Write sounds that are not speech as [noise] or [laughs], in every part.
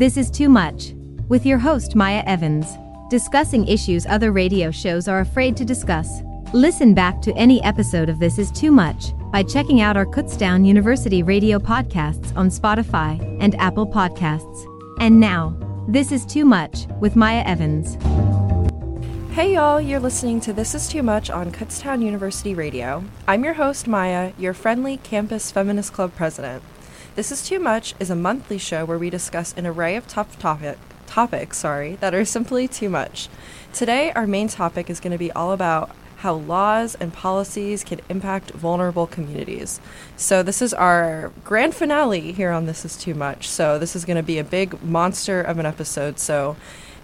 This is Too Much, with your host Maya Evans, discussing issues other radio shows are afraid to discuss. Listen back to any episode of This Is Too Much by checking out our Kutztown University radio podcasts on Spotify and Apple Podcasts. And now, This Is Too Much with Maya Evans. Hey y'all, you're listening to This Is Too Much on Kutztown University Radio. I'm your host, Maya, your friendly campus feminist club president. This Is Too Much is a monthly show where we discuss an array of tough topic, topics sorry, that are simply too much. Today, our main topic is going to be all about how laws and policies can impact vulnerable communities. So, this is our grand finale here on This Is Too Much. So, this is going to be a big monster of an episode. So,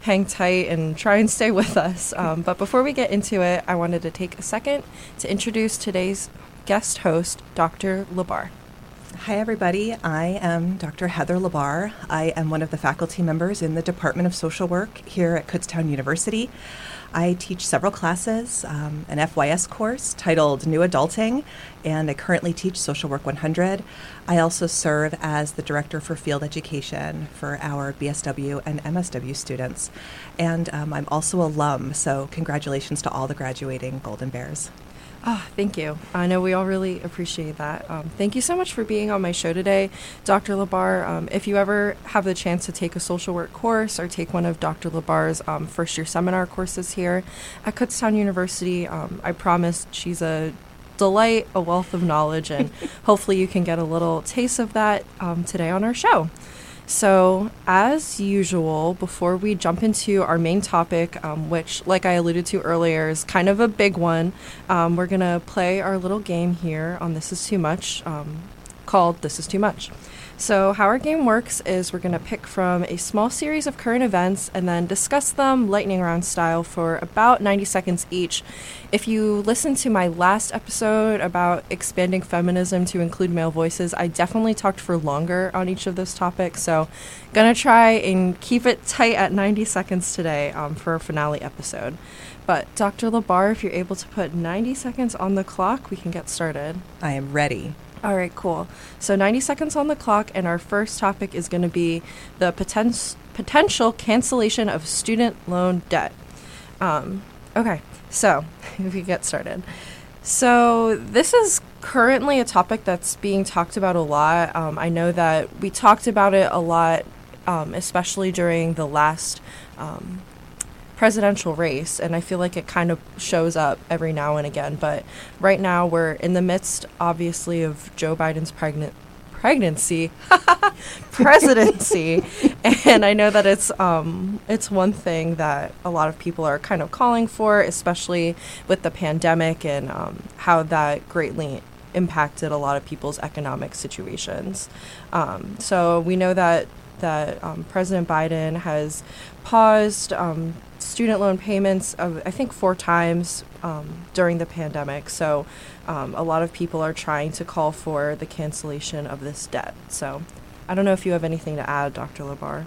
hang tight and try and stay with us. [laughs] Um, but before we get into it, I wanted to take a second to introduce today's guest host, Dr. Labar. Hi, everybody. I am Dr. Heather Labar. I am one of the faculty members in the Department of Social Work here at Kutztown University. I teach several classes, um, an FYS course titled New Adulting, and I currently teach Social Work 100. I also serve as the Director for Field Education for our BSW and MSW students. And um, I'm also a alum, so congratulations to all the graduating Golden Bears. Oh, thank you. I know we all really appreciate that. Um, thank you so much for being on my show today, Dr. Labar. Um, if you ever have the chance to take a social work course or take one of Dr. Labar's um, first year seminar courses here at Kutztown University, um, I promise she's a delight, a wealth of knowledge, and [laughs] hopefully you can get a little taste of that um, today on our show. So, as usual, before we jump into our main topic, um, which, like I alluded to earlier, is kind of a big one, um, we're going to play our little game here on This Is Too Much um, called This Is Too Much. So, how our game works is we're going to pick from a small series of current events and then discuss them lightning round style for about 90 seconds each. If you listen to my last episode about expanding feminism to include male voices, I definitely talked for longer on each of those topics. So, gonna try and keep it tight at 90 seconds today um, for a finale episode. But, Dr. Labar, if you're able to put 90 seconds on the clock, we can get started. I am ready. All right, cool. So 90 seconds on the clock, and our first topic is going to be the poten- potential cancellation of student loan debt. Um, okay, so if [laughs] we get started. So this is currently a topic that's being talked about a lot. Um, I know that we talked about it a lot, um, especially during the last um, presidential race, and I feel like it kind of shows up every now and again. But right now, we're in the midst, obviously, of Joe Biden's pregnant pregnancy [laughs] presidency [laughs] and i know that it's um it's one thing that a lot of people are kind of calling for especially with the pandemic and um, how that greatly impacted a lot of people's economic situations um, so we know that that um, president biden has paused um, student loan payments of I think four times um, during the pandemic. So um, a lot of people are trying to call for the cancellation of this debt. So I don't know if you have anything to add, Dr. Labar.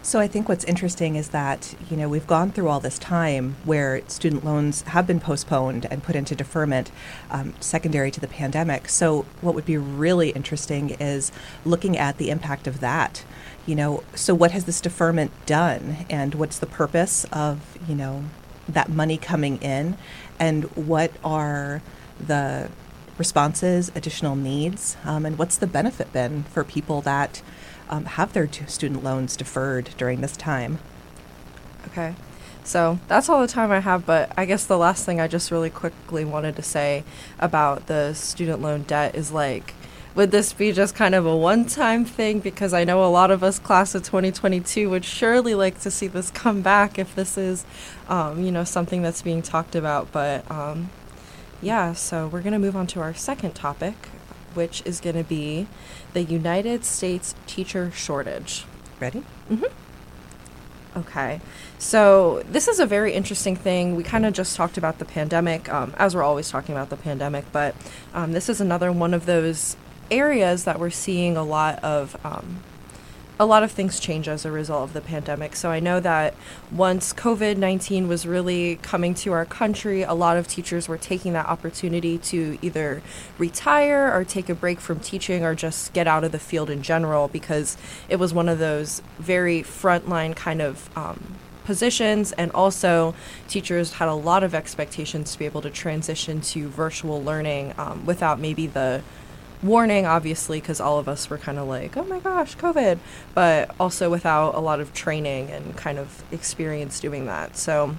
So I think what's interesting is that you know we've gone through all this time where student loans have been postponed and put into deferment, um, secondary to the pandemic. So what would be really interesting is looking at the impact of that you know, so what has this deferment done, and what's the purpose of you know that money coming in, and what are the responses, additional needs, um, and what's the benefit been for people that um, have their student loans deferred during this time? Okay. So that's all the time I have, but I guess the last thing I just really quickly wanted to say about the student loan debt is like, would this be just kind of a one time thing? Because I know a lot of us, class of 2022, would surely like to see this come back if this is, um, you know, something that's being talked about. But um, yeah, so we're going to move on to our second topic, which is going to be the United States teacher shortage. Ready? Mm-hmm. Okay. So, this is a very interesting thing. We kind of just talked about the pandemic, um, as we're always talking about the pandemic, but um, this is another one of those areas that we're seeing a lot of um, a lot of things change as a result of the pandemic. So I know that once COVID 19 was really coming to our country, a lot of teachers were taking that opportunity to either retire or take a break from teaching or just get out of the field in general because it was one of those very frontline kind of. Um, positions and also teachers had a lot of expectations to be able to transition to virtual learning um, without maybe the warning, obviously, because all of us were kind of like, oh my gosh, COVID, but also without a lot of training and kind of experience doing that. So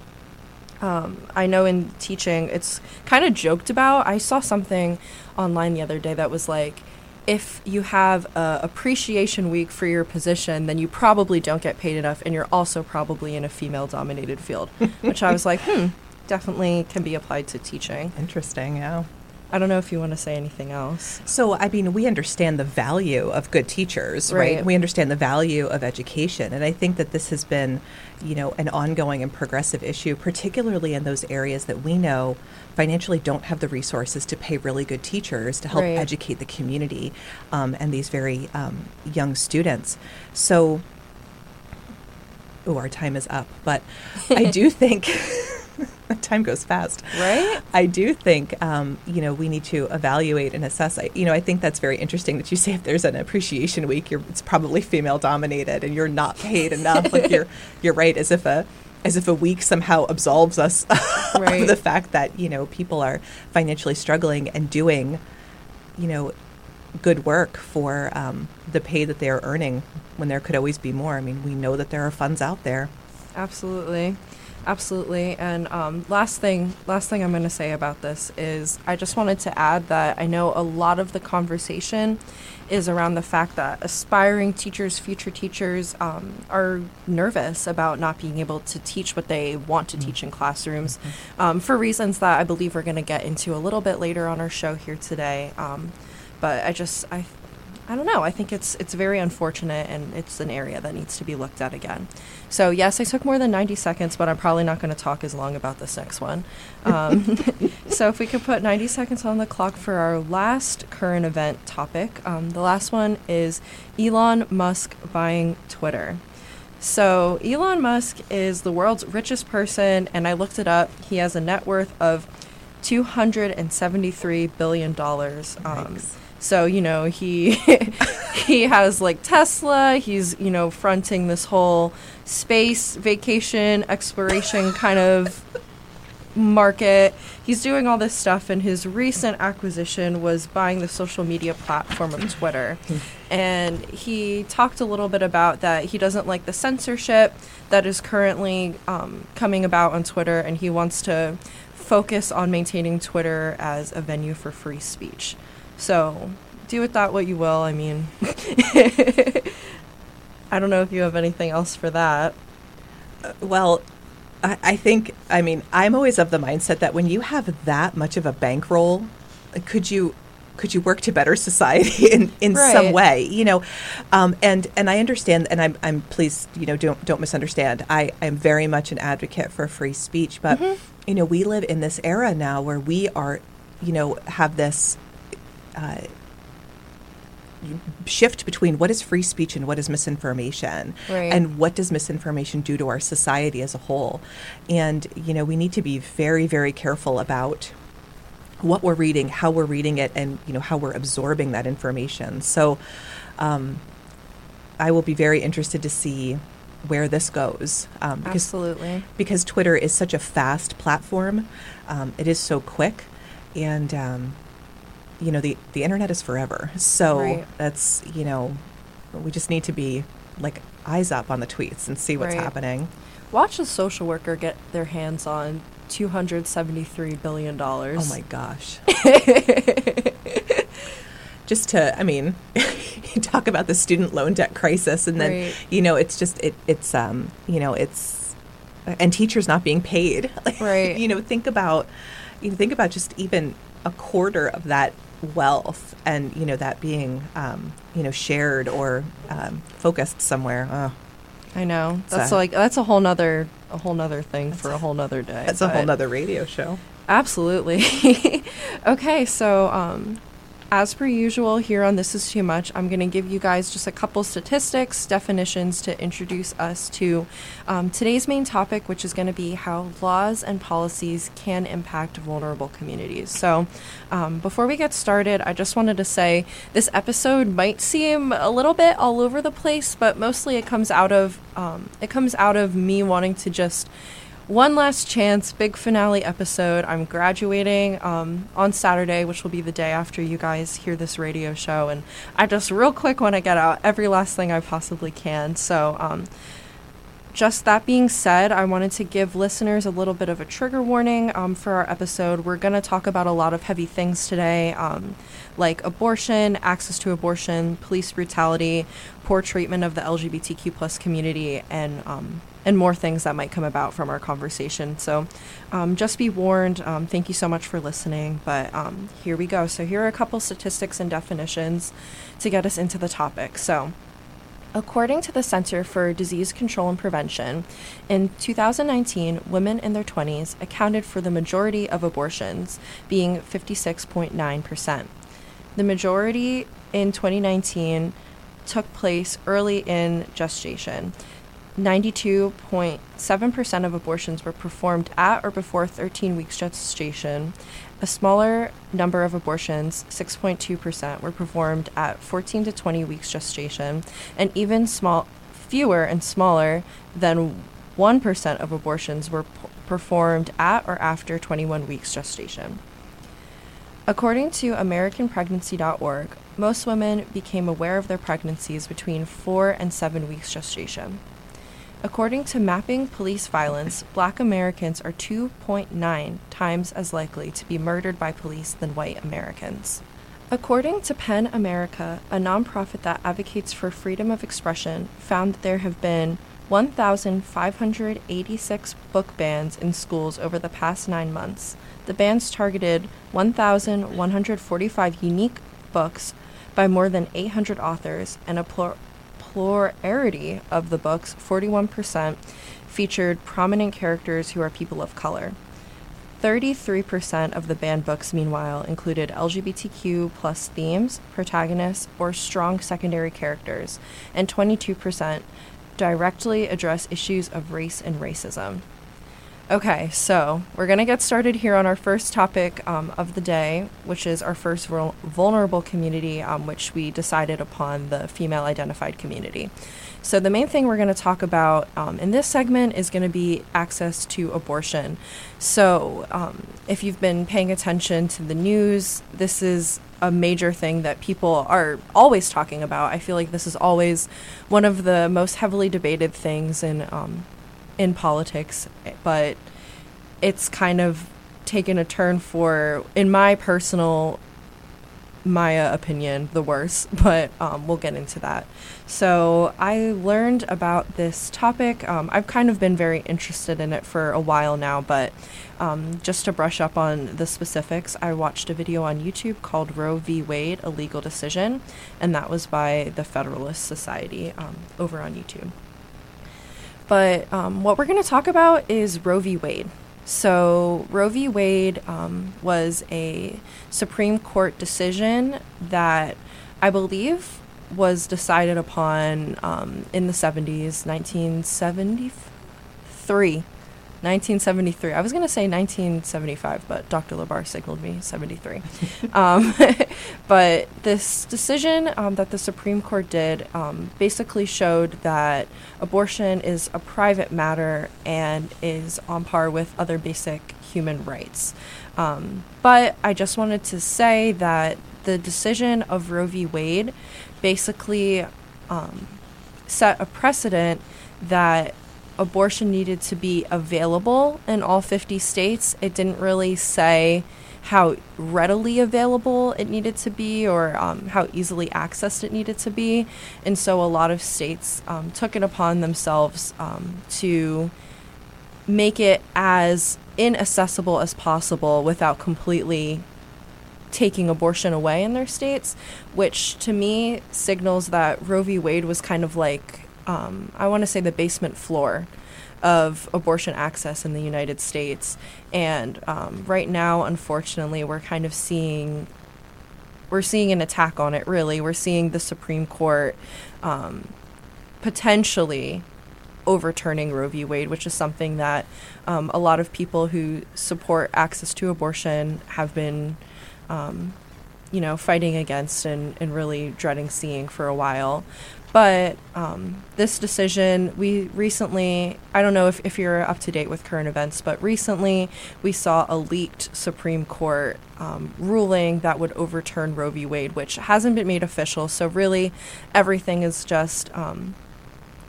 um, I know in teaching, it's kind of joked about. I saw something online the other day that was like, if you have a appreciation week for your position, then you probably don't get paid enough, and you're also probably in a female-dominated field. [laughs] which I was like, hmm, definitely can be applied to teaching. Interesting, yeah. I don't know if you want to say anything else. So, I mean, we understand the value of good teachers, right? Right. We understand the value of education. And I think that this has been, you know, an ongoing and progressive issue, particularly in those areas that we know financially don't have the resources to pay really good teachers to help Right. educate the community um, and these very um, young students. So, oh, our time is up. But I do [laughs] think [laughs] time goes fast. Right? I do think, um, you know, we need to evaluate and assess. I, you know, I think that's very interesting that you say if there's an appreciation week, you're, it's probably female dominated and you're not paid enough. like you're, [laughs] you're right, as if a, as if a week somehow absolves us [laughs] Right. of the fact that you know people are financially struggling and doing, you know, good work for um, the pay that they are earning when there could always be more. I mean, we know that there are funds out there. Absolutely. Absolutely. And um, last thing, last thing I'm going to say about this is I just wanted to add that I know a lot of the conversation is around the fact that aspiring teachers, future teachers, um, are nervous about not being able to teach what they want to teach in classrooms um, for reasons that I believe we're going to get into a little bit later on our show here today. Um, but I just, I I don't know. I think it's it's very unfortunate, and it's an area that needs to be looked at again. So yes, I took more than ninety seconds, but I'm probably not going to talk as long about this next one. Um, [laughs] so if we could put ninety seconds on the clock for our last current event topic, um, the last one is Elon Musk buying Twitter. So Elon Musk is the world's richest person, and I looked it up. He has a net worth of two hundred and seventy-three billion dollars. Um, so you know he [laughs] he has like Tesla. He's you know fronting this whole space vacation exploration [laughs] kind of market. He's doing all this stuff, and his recent acquisition was buying the social media platform of Twitter. and he talked a little bit about that he doesn't like the censorship that is currently um, coming about on Twitter, and he wants to focus on maintaining Twitter as a venue for free speech. So, do with that what you will. I mean, [laughs] I don't know if you have anything else for that. Well, I, I think, I mean, I'm always of the mindset that when you have that much of a bankroll, could you could you work to better society [laughs] in, in some way you know um, and and I understand and I'm, I'm pleased you know don't don't misunderstand I am very much an advocate for free speech but you know we live in this era now where we are you know have this uh, shift between what is free speech and what is misinformation. Right. and what does misinformation do to our society as a whole? And you know we need to be very very careful about what we're reading how we're reading it and you know how we're absorbing that information. So um, i will be very interested to see where this goes um, because Absolutely. because Twitter is such a fast platform. Um, it is so quick, and um, you know the the internet is forever. So Right. that's you know we just need to be like eyes up on the tweets and see what's Right. happening. Watch a social worker get their hands on $273 billion. Oh my gosh. [laughs] just to i mean you [laughs] talk about the student loan debt crisis and then Right. you know it's just it, it's um you know it's and teachers not being paid [laughs] Right. you know think about you know, think about just even a quarter of that wealth and you know that being um, you know shared or um, focused somewhere oh, I know. That's So- like that's a whole nother a whole nother thing for a whole nother day. that's a whole nother radio show Absolutely. [laughs] okay, so um, as per usual, here on This Is Too Much, I'm going to give you guys just a couple statistics, definitions to introduce us to um, today's main topic, which is going to be how laws and policies can impact vulnerable communities. So, um, before we get started, I just wanted to say this episode might seem a little bit all over the place, but mostly it comes out of um, it comes out of me wanting to just one last chance, big finale episode. I'm graduating um, on Saturday, which will be the day after you guys hear this radio show. And I just, real quick, want to get out every last thing I possibly can. So, um, just that being said, I wanted to give listeners a little bit of a trigger warning um, for our episode. We're going to talk about a lot of heavy things today, um, like abortion, access to abortion, police brutality, poor treatment of the LGBTQ plus community, and um, and more things that might come about from our conversation. So, um, just be warned. Um, thank you so much for listening. But um, here we go. So here are a couple statistics and definitions to get us into the topic. So. According to the Center for Disease Control and Prevention, in 2019, women in their 20s accounted for the majority of abortions, being 56.9%. The majority in 2019 took place early in gestation. 92.7% of abortions were performed at or before 13 weeks gestation, a smaller number of abortions, 6.2%, were performed at 14 to 20 weeks gestation, and even small, fewer and smaller than 1% of abortions were p- performed at or after 21 weeks gestation. According to AmericanPregnancy.org, most women became aware of their pregnancies between 4 and 7 weeks gestation. According to Mapping Police Violence, black Americans are 2.9 times as likely to be murdered by police than white Americans. According to PEN America, a nonprofit that advocates for freedom of expression, found that there have been 1,586 book bans in schools over the past nine months. The bans targeted 1,145 unique books by more than 800 authors and a plurality of the books, 41%, featured prominent characters who are people of color. 33% of the banned books, meanwhile, included LGBTQ plus themes, protagonists, or strong secondary characters, and 22% directly address issues of race and racism. Okay, so we're going to get started here on our first topic um, of the day, which is our first vul- vulnerable community, um, which we decided upon the female identified community. So, the main thing we're going to talk about um, in this segment is going to be access to abortion. So, um, if you've been paying attention to the news, this is a major thing that people are always talking about. I feel like this is always one of the most heavily debated things in um, in politics, but it's kind of taken a turn for, in my personal Maya opinion, the worst, [laughs] but um, we'll get into that. So, I learned about this topic. Um, I've kind of been very interested in it for a while now, but um, just to brush up on the specifics, I watched a video on YouTube called Roe v. Wade A Legal Decision, and that was by the Federalist Society um, over on YouTube. But um, what we're going to talk about is Roe v. Wade. So, Roe v. Wade um, was a Supreme Court decision that I believe was decided upon um, in the 70s, 1973. 1973. I was going to say 1975, but Dr. Labar signaled me 73. [laughs] um, [laughs] but this decision um, that the Supreme Court did um, basically showed that abortion is a private matter and is on par with other basic human rights. Um, but I just wanted to say that the decision of Roe v. Wade basically um, set a precedent that abortion needed to be available in all 50 states. It didn't really say how readily available it needed to be or um, how easily accessed it needed to be. And so a lot of states um, took it upon themselves um, to make it as inaccessible as possible without completely taking abortion away in their states, which to me signals that Roe v. Wade was kind of like um, I want to say the basement floor of abortion access in the United States. And um, right now, unfortunately, we're kind of seeing we're seeing an attack on it. Really, we're seeing the Supreme Court um, potentially overturning Roe v. Wade, which is something that um, a lot of people who support access to abortion have been, um, you know, fighting against and, and really dreading seeing for a while. But um, this decision, we recently, I don't know if, if you're up to date with current events, but recently we saw a leaked Supreme Court um, ruling that would overturn Roe v. Wade, which hasn't been made official. So, really, everything is just um,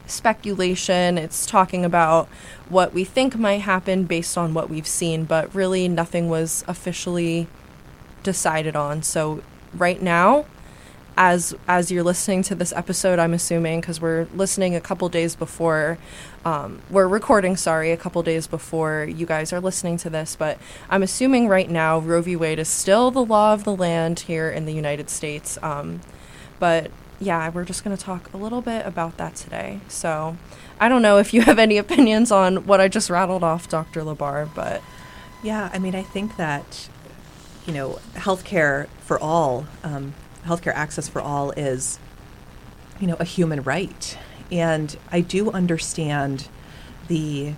speculation. It's talking about what we think might happen based on what we've seen, but really, nothing was officially decided on. So, right now, as as you're listening to this episode, I'm assuming because we're listening a couple days before, um, we're recording. Sorry, a couple days before you guys are listening to this, but I'm assuming right now Roe v. Wade is still the law of the land here in the United States. Um, but yeah, we're just going to talk a little bit about that today. So I don't know if you have any opinions on what I just rattled off, Dr. Labar, but yeah, I mean, I think that you know, healthcare for all. Um, healthcare access for all is, you know, a human right. And I do understand the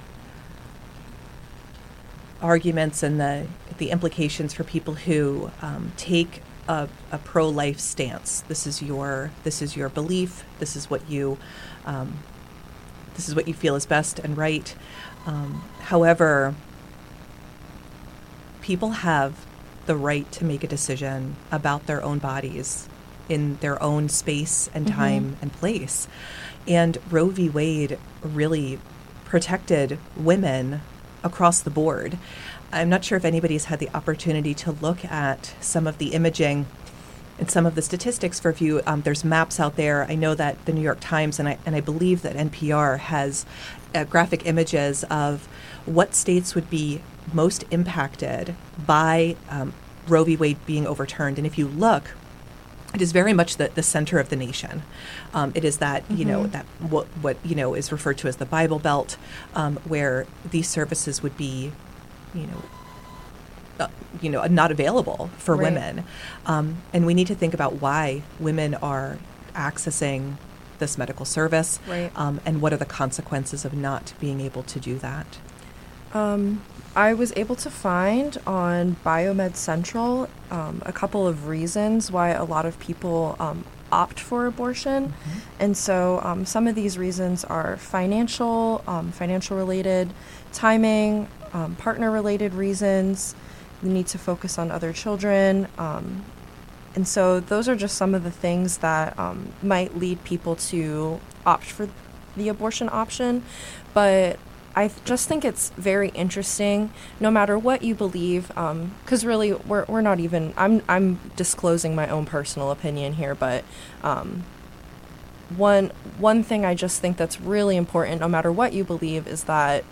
arguments and the the implications for people who um, take a, a pro-life stance. This is your this is your belief. This is what you um, this is what you feel is best and right. Um, however, people have the right to make a decision about their own bodies in their own space and mm-hmm. time mm-hmm. and place. And Roe v. Wade really protected women across the board. I'm not sure if anybody's had the opportunity to look at some of the imaging and some of the statistics for a few. Um, there's maps out there. I know that the New York Times and I and I believe that NPR has uh, graphic images of what states would be most impacted by um, Roe v. Wade being overturned. And if you look, it is very much the, the center of the nation. Um, it is that mm-hmm. you know mm-hmm. that what what you know is referred to as the Bible Belt, um, where these services would be, you know, uh, you know, not available for right. women, um, and we need to think about why women are accessing this medical service, right. um, and what are the consequences of not being able to do that. Um, I was able to find on Biomed Central um, a couple of reasons why a lot of people um, opt for abortion, mm-hmm. and so um, some of these reasons are financial, um, financial related, timing, um, partner related reasons. The need to focus on other children, um, and so those are just some of the things that might lead people to opt for the abortion option, but I just think it's very interesting, no matter what you believe, because um, really we're, we're not even. I'm I'm disclosing my own personal opinion here, but um, one one thing I just think that's really important, no matter what you believe, is that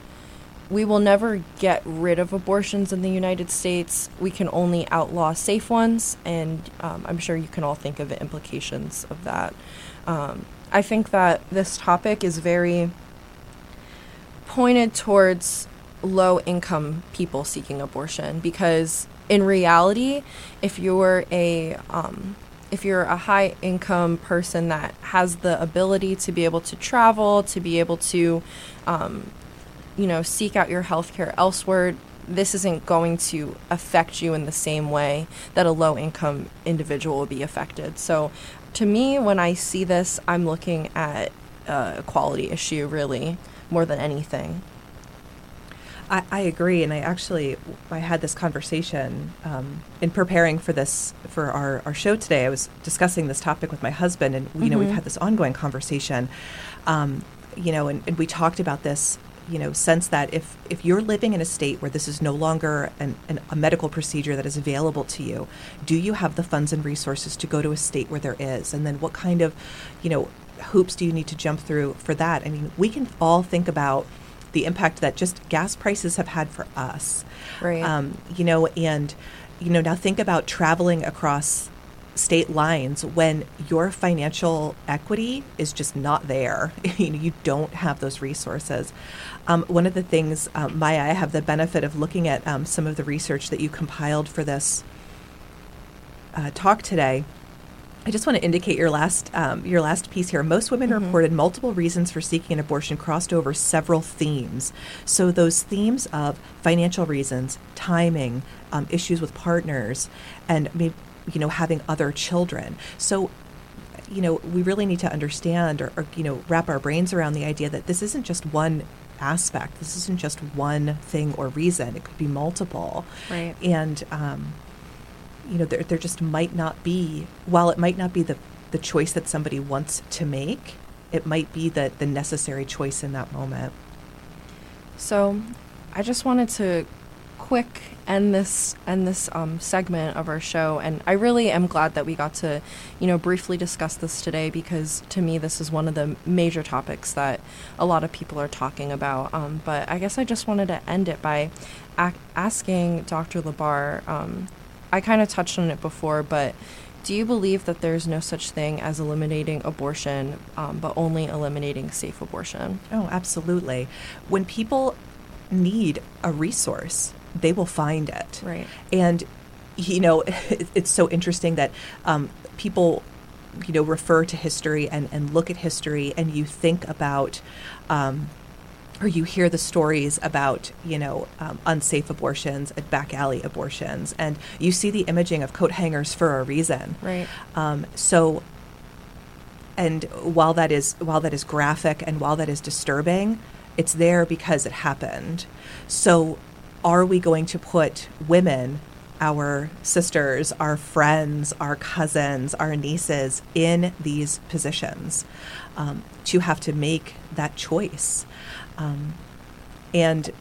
we will never get rid of abortions in the United States. We can only outlaw safe ones, and um, I'm sure you can all think of the implications of that. Um, I think that this topic is very pointed towards low income people seeking abortion because in reality if you're a um, if you're a high income person that has the ability to be able to travel to be able to um, you know seek out your health care elsewhere this isn't going to affect you in the same way that a low income individual will be affected so to me when i see this i'm looking at a quality issue really more than anything. I, I agree, and I actually I had this conversation um, in preparing for this for our, our show today. I was discussing this topic with my husband, and you mm-hmm. know we've mm-hmm. had this ongoing conversation. Um, you know, and, and we talked about this you know sense that if if you're living in a state where this is no longer an, an, a medical procedure that is available to you do you have the funds and resources to go to a state where there is and then what kind of you know hoops do you need to jump through for that? I mean, we can all think about the impact that just gas prices have had for us. Right. Um, you know, and, you know, now think about traveling across state lines when your financial equity is just not there. [laughs] you know, you don't have those resources. Um, one of the things, um, Maya, I have the benefit of looking at um, some of the research that you compiled for this uh, talk today, I just want to indicate your last um, your last piece here. Most women Mhm. reported multiple reasons for seeking an abortion crossed over several themes. So those themes of financial reasons, timing, um, issues with partners, and maybe you know having other children. So you know we really need to understand or, or you know wrap our brains around the idea that this isn't just one aspect. This isn't just one thing or reason. It could be multiple Right. and um, you know there, there just might not be while it might not be the, the choice that somebody wants to make it might be the, the necessary choice in that moment So, I just wanted to quick end this end this um, segment of our show, and I really am glad that we got to, you know, briefly discuss this today because to me this is one of the major topics that a lot of people are talking about. Um, but I guess I just wanted to end it by asking Dr. Labar. Um, I kind of touched on it before, but. Do you believe that there's no such thing as eliminating abortion, um, but only eliminating safe abortion? oh absolutely when people need a resource they will find it Right. and you know [laughs] it, it's so interesting that um, people you know refer to history and, and look at history and you think about um, or you hear the stories about you know um, unsafe abortions and back alley abortions and you see the imaging of coat hangers for a reason Right. um, so and while that is while that is graphic and while that is disturbing it's there because it happened so are we going to put women our sisters our friends our cousins our nieces in these positions um, to have to make that choice um, and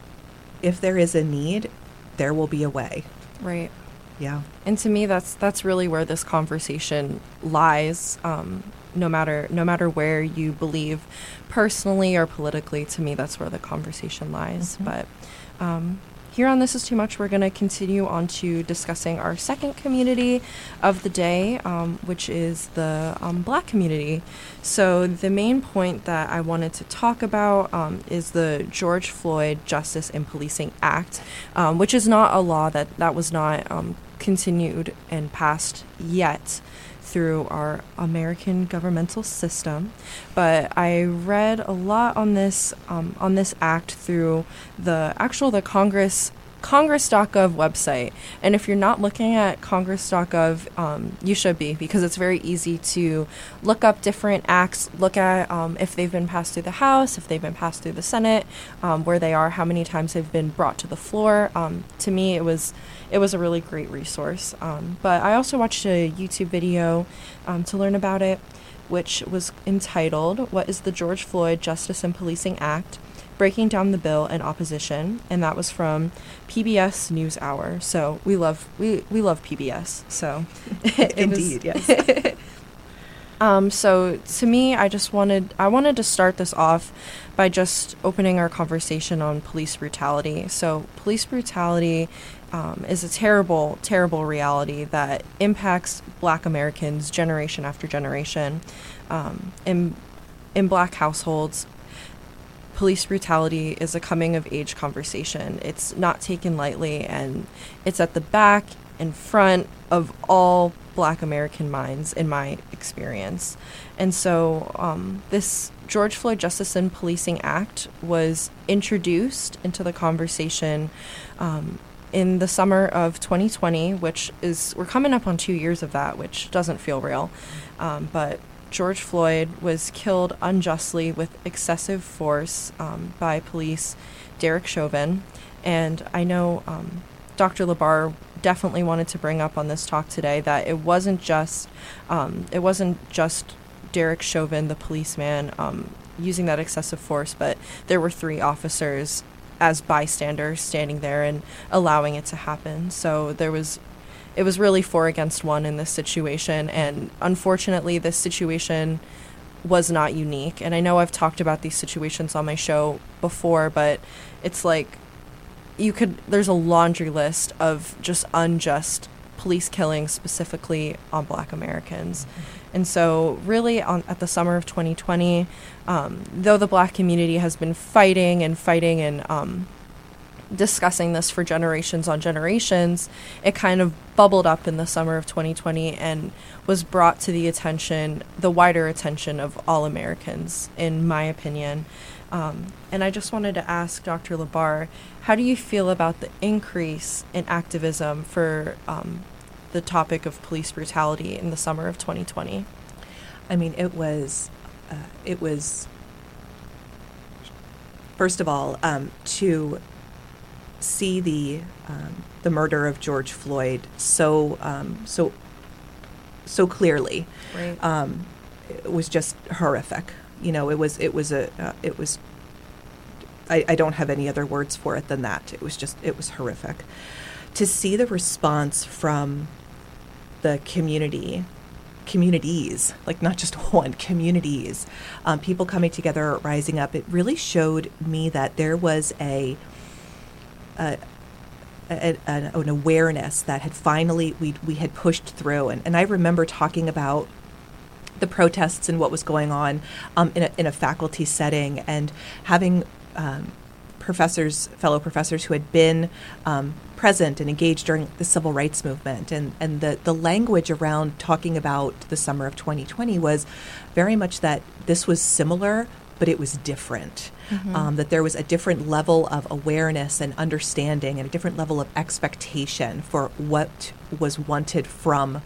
if there is a need there will be a way Right. yeah And to me, that's that's really where this conversation lies. Um, no matter no matter where you believe, personally or politically, to me, that's where the conversation lies. Mhm. But um, here on This Is Too Much, we're going to continue on to discussing our second community of the day, um, which is the um, Black community. So the main point that I wanted to talk about um, is the George Floyd Justice and Policing Act, um, which is not a law that that was not um, continued and passed yet through our American governmental system. But I read a lot on this um, on this act through the actual the Congress Congress.gov website. And if you're not looking at Congress.gov, um, you should be because it's very easy to look up different acts, look at um, if they've been passed through the House, if they've been passed through the Senate, um, where they are, how many times they've been brought to the floor. Um, to me, it was it was a really great resource. Um, but I also watched a YouTube video um, to learn about it, which was entitled "What is the George Floyd Justice and Policing Act?" Breaking down the bill in opposition, and that was from PBS NewsHour. So we love we we love PBS. So [laughs] was- indeed yes [laughs] um, so to me, I just wanted I wanted to start this off by just opening our conversation on police brutality. So police brutality um, is a terrible, terrible reality that impacts Black Americans generation after generation. Um, in in Black households, police brutality is a coming of age conversation. It's not taken lightly, and it's at the back and front of all Black American minds, in my experience. And so, um, this George Floyd Justice and Policing Act was introduced into the conversation um, in the summer of 2020, which is, we're coming up on two years of that, which doesn't feel real. Um, but George Floyd was killed unjustly with excessive force um, by police Derek Chauvin. And I know um, Dr. Labar definitely wanted to bring up on this talk today that it wasn't just um, it wasn't just Derek Chauvin, the policeman, um, using that excessive force, but there were three officers as bystanders standing there and allowing it to happen. So there was it was really four against one in this situation, and unfortunately, this situation was not unique. And I know I've talked about these situations on my show before, but it's like you could there's a laundry list of just unjust police killings specifically on black americans and so really on, at the summer of 2020 um, though the black community has been fighting and fighting and um, discussing this for generations on generations, it kind of bubbled up in the summer of 2020 and was brought to the attention, the wider attention of all Americans, in my opinion. Um, and I just wanted to ask Dr. Labar, how do you feel about the increase in activism for um, the topic of police brutality in the summer of 2020? I mean, it was, uh, it was. First of all, um, to see the um, the murder of George Floyd so um, so so clearly, Right. um, it was just horrific. You know, it was it was a uh, it was. I, I don't have any other words for it than that. It was just it was horrific. To see the response from the community, communities, like not just [laughs] one, communities, um, people coming together, rising up, it really showed me that there was a, a, a an, awareness that had finally we we had pushed through, and, and I remember talking about the protests and what was going on um, in, a, in a faculty setting and having um, professors, fellow professors who had been um, present and engaged during the civil rights movement. And, and the, the language around talking about the summer of 2020 was very much that this was similar, but it was different. Um, that there was a different level of awareness and understanding and a different level of expectation for what was wanted from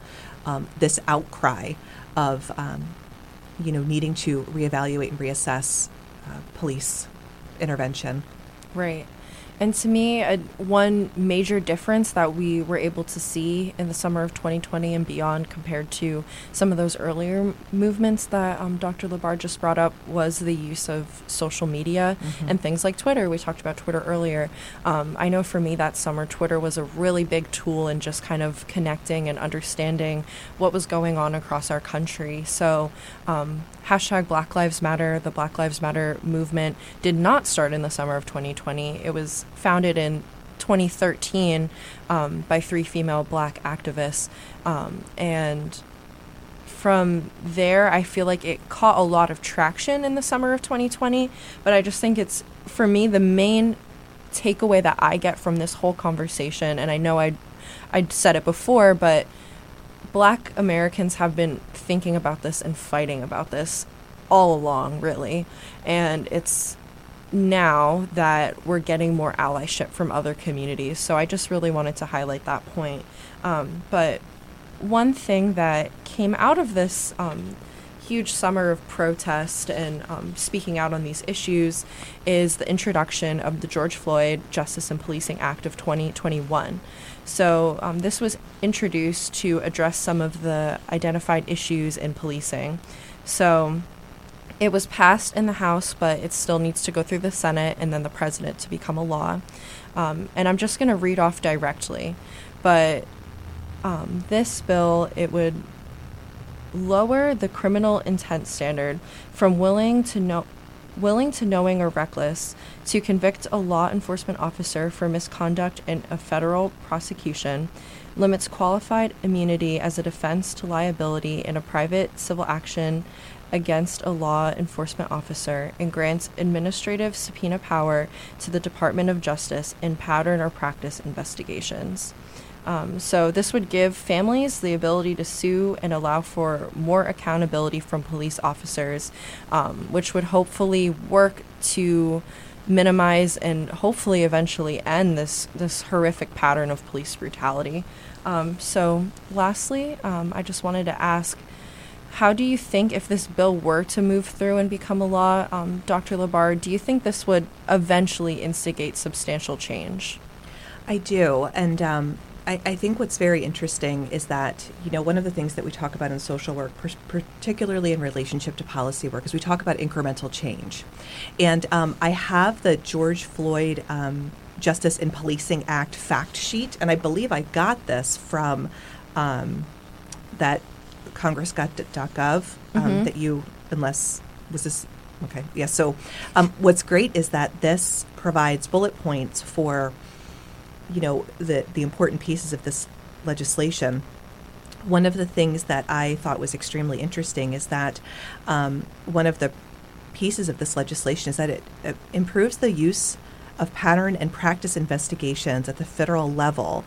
um, this outcry of, um, you know, needing to reevaluate and reassess uh, police intervention. Right. And to me, a, one major difference that we were able to see in the summer of 2020 and beyond compared to some of those earlier m- movements that um, Dr. Labar just brought up was the use of social media and things like Twitter. We talked about Twitter earlier. Um, I know for me that summer, Twitter was a really big tool in just kind of connecting and understanding what was going on across our country. So, um, hashtag Black Lives Matter, the Black Lives Matter movement did not start in the summer of 2020. It was founded in 2013 um, by three female black activists. Um, and from there, I feel like it caught a lot of traction in the summer of 2020. But I just think it's, for me, the main takeaway that I get from this whole conversation, and I know I, I said it before, but black Americans have been thinking about this and fighting about this all along, really. And it's now that we're getting more allyship from other communities. So I just really wanted to highlight that point. Um, but one thing that came out of this um, huge summer of protest and um, speaking out on these issues is the introduction of the George Floyd Justice and Policing Act of 2021. So, um, this was introduced to address some of the identified issues in policing. So, it was passed in the House, but it still needs to go through the Senate and then the President to become a law. Um, and I'm just going to read off directly. But um, this bill, it would lower the criminal intent standard from willing to know willing to knowing or reckless to convict a law enforcement officer for misconduct in a federal prosecution limits qualified immunity as a defense to liability in a private civil action against a law enforcement officer and grants administrative subpoena power to the Department of Justice in pattern or practice investigations. Um, so, this would give families the ability to sue and allow for more accountability from police officers, um, which would hopefully work to minimize and hopefully eventually end this, this horrific pattern of police brutality. Um, so, lastly, um, I just wanted to ask how do you think, if this bill were to move through and become a law, um, Dr. Labar, do you think this would eventually instigate substantial change? I do, and um, I, I think what's very interesting is that you know one of the things that we talk about in social work, per- particularly in relationship to policy work, is we talk about incremental change, and um, I have the George Floyd um, Justice and Policing Act fact sheet, and I believe I got this from um, that congress.gov um, Mhm. that you, unless was this okay? yeah. so, um, what's great is that this provides bullet points for you know the the important pieces of this legislation. One of the things that I thought was extremely interesting is that um, one of the pieces of this legislation is that it, it improves the use of pattern and practice investigations at the federal level,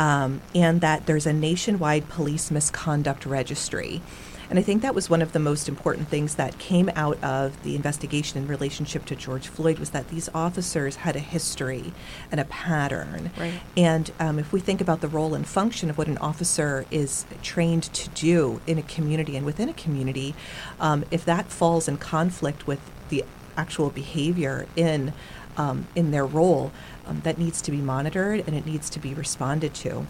um, and that there's a nationwide police misconduct registry. And I think that was one of the most important things that came out of the investigation in relationship to George Floyd was that these officers had a history and a pattern. Right. And um, if we think about the role and function of what an officer is trained to do in a community and within a community, um, if that falls in conflict with the actual behavior in um, in their role, um, that needs to be monitored and it needs to be responded to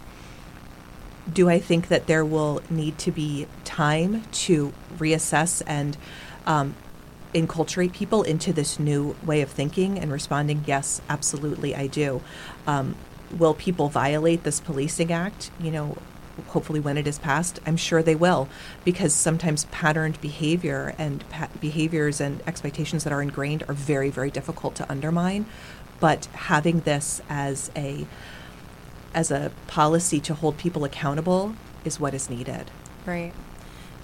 do I think that there will need to be time to reassess and um, enculturate people into this new way of thinking and responding? Yes, absolutely, I do. Um, will people violate this policing act? You know, hopefully when it is passed, I'm sure they will, because sometimes patterned behavior and pa- behaviors and expectations that are ingrained are very, very difficult to undermine. But having this as a as a policy to hold people accountable is what is needed. Right.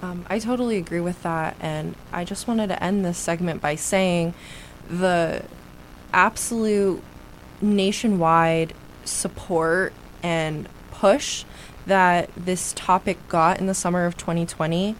Um, I totally agree with that. And I just wanted to end this segment by saying the absolute nationwide support and push that this topic got in the summer of 2020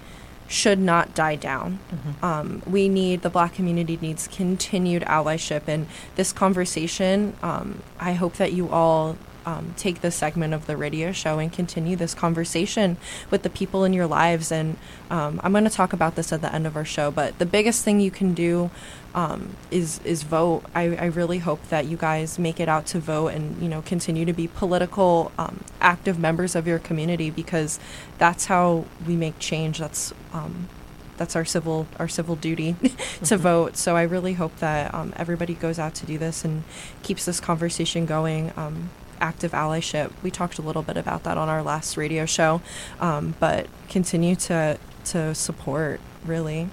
should not die down. Mm-hmm. Um, we need the black community needs continued allyship, and this conversation. Um, I hope that you all um, take this segment of the radio show and continue this conversation with the people in your lives. And um, I'm going to talk about this at the end of our show. But the biggest thing you can do um, is is vote. I, I, really hope that you guys make it out to vote and you know continue to be political, um, active members of your community because that's how we make change. That's um, that's our civil our civil duty [laughs] to mm-hmm. vote. So I really hope that um, everybody goes out to do this and keeps this conversation going. Um, active allyship. We talked a little bit about that on our last radio show, um, but continue to to support really.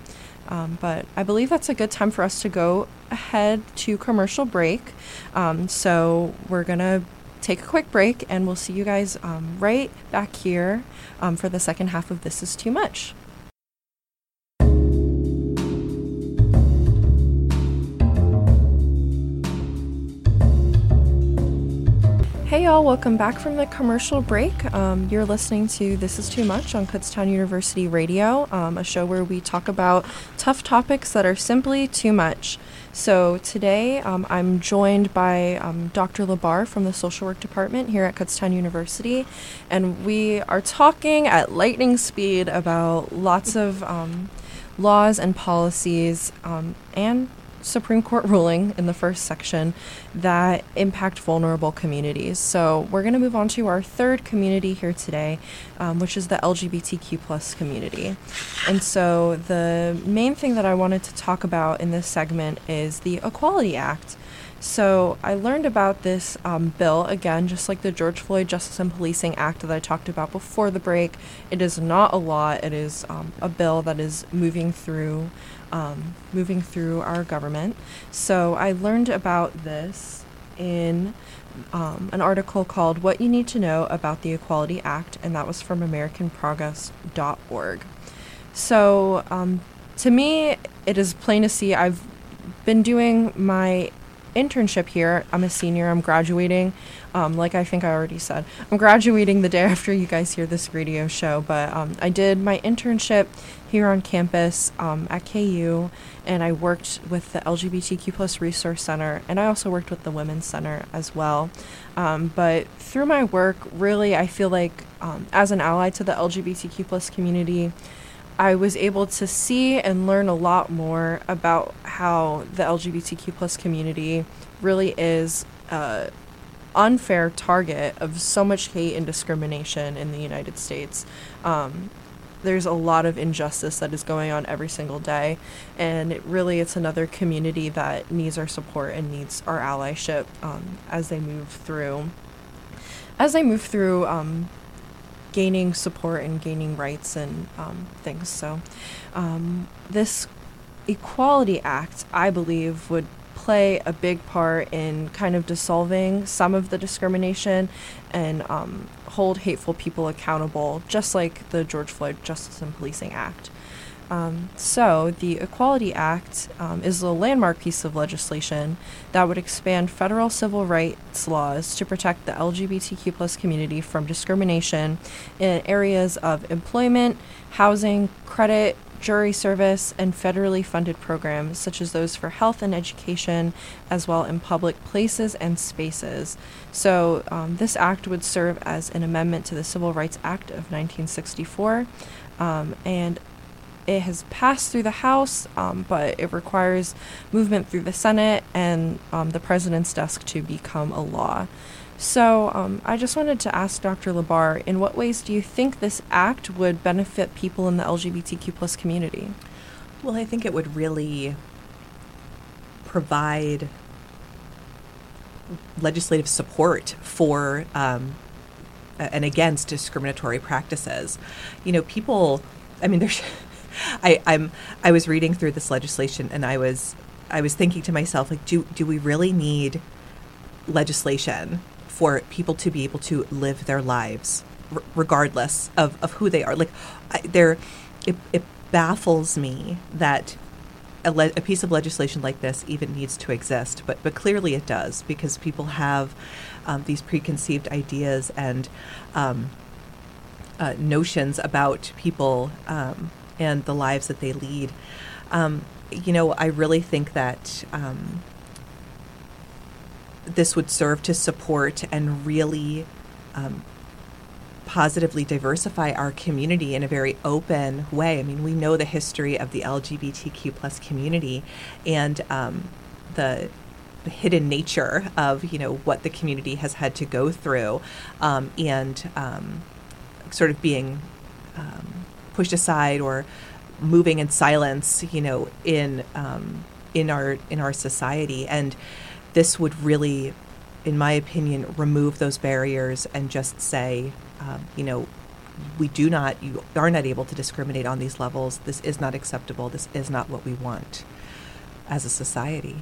Um, but I believe that's a good time for us to go ahead to commercial break. Um, so we're gonna take a quick break, and we'll see you guys um, right back here um, for the second half of This Is Too Much. Hey y'all, welcome back from the commercial break. Um, you're listening to This Is Too Much on Kutztown University Radio, um, a show where we talk about tough topics that are simply too much. So today um, I'm joined by um, Dr. Labar from the Social Work Department here at Kutztown University, and we are talking at lightning speed about lots of um, laws and policies um, and Supreme Court ruling in the first section that impact vulnerable communities. So we're going to move on to our third community here today, um, which is the LGBTQ plus community. And so the main thing that I wanted to talk about in this segment is the Equality Act. So I learned about this um, bill again, just like the George Floyd Justice and Policing Act that I talked about before the break. It is not a law; it is um, a bill that is moving through um, moving through our government. So I learned about this in um, an article called What You Need to Know About the Equality Act, and that was from AmericanProgress.org. So um, to me, it is plain to see I've been doing my internship here. I'm a senior, I'm graduating. Um, like I think I already said, I'm graduating the day after you guys hear this radio show. But um, I did my internship here on campus um, at KU, and I worked with the LGBTQ plus Resource Center, and I also worked with the Women's Center as well. Um, but through my work, really, I feel like um, as an ally to the LGBTQ plus community, I was able to see and learn a lot more about how the LGBTQ plus community really is a unfair target of so much hate and discrimination in the United States. Um, there's a lot of injustice that is going on every single day, and it really it's another community that needs our support and needs our allyship um, as they move through. As they move through um, gaining support and gaining rights and um, things. So, um, this Equality Act, I believe, would play a big part in kind of dissolving some of the discrimination and um, hold hateful people accountable, just like the George Floyd Justice and Policing Act. Um, so, the Equality Act um, is a landmark piece of legislation that would expand federal civil rights laws to protect the LGBTQ plus community from discrimination in areas of employment, housing, credit, jury service, and federally funded programs such as those for health and education, as well in public places and spaces. So, um, this act would serve as an amendment to the Civil Rights Act of 1964. Um, and it has passed through the House, um, but it requires movement through the Senate and um, the president's desk to become a law. So, um, I just wanted to ask Dr. Labar, in what ways do you think this act would benefit people in the LGBTQ plus community? Well, I think it would really provide legislative support for um, and against discriminatory practices. You know, people. I mean, [laughs] there's. I, I'm. I was reading through this legislation, and I was. I was thinking to myself, like, do do we really need legislation for people to be able to live their lives, r- regardless of, of who they are? Like, there, it, it baffles me that a, le- a, piece of legislation like this even needs to exist, but but clearly it does because people have um, these preconceived ideas and um, uh, notions about people um, and the lives that they lead. Um, you know, I really think that um, this would serve to support and really um, positively diversify our community in a very open way. I mean, we know the history of the LGBTQ plus community and um, the hidden nature of you know what the community has had to go through, um, and um, sort of being um, pushed aside or moving in silence, you know, in um, in our in our society, and this would really, in my opinion, remove those barriers and just say, um, you know, we do not, you are not able to discriminate on these levels. This is not acceptable. This is not what we want as a society.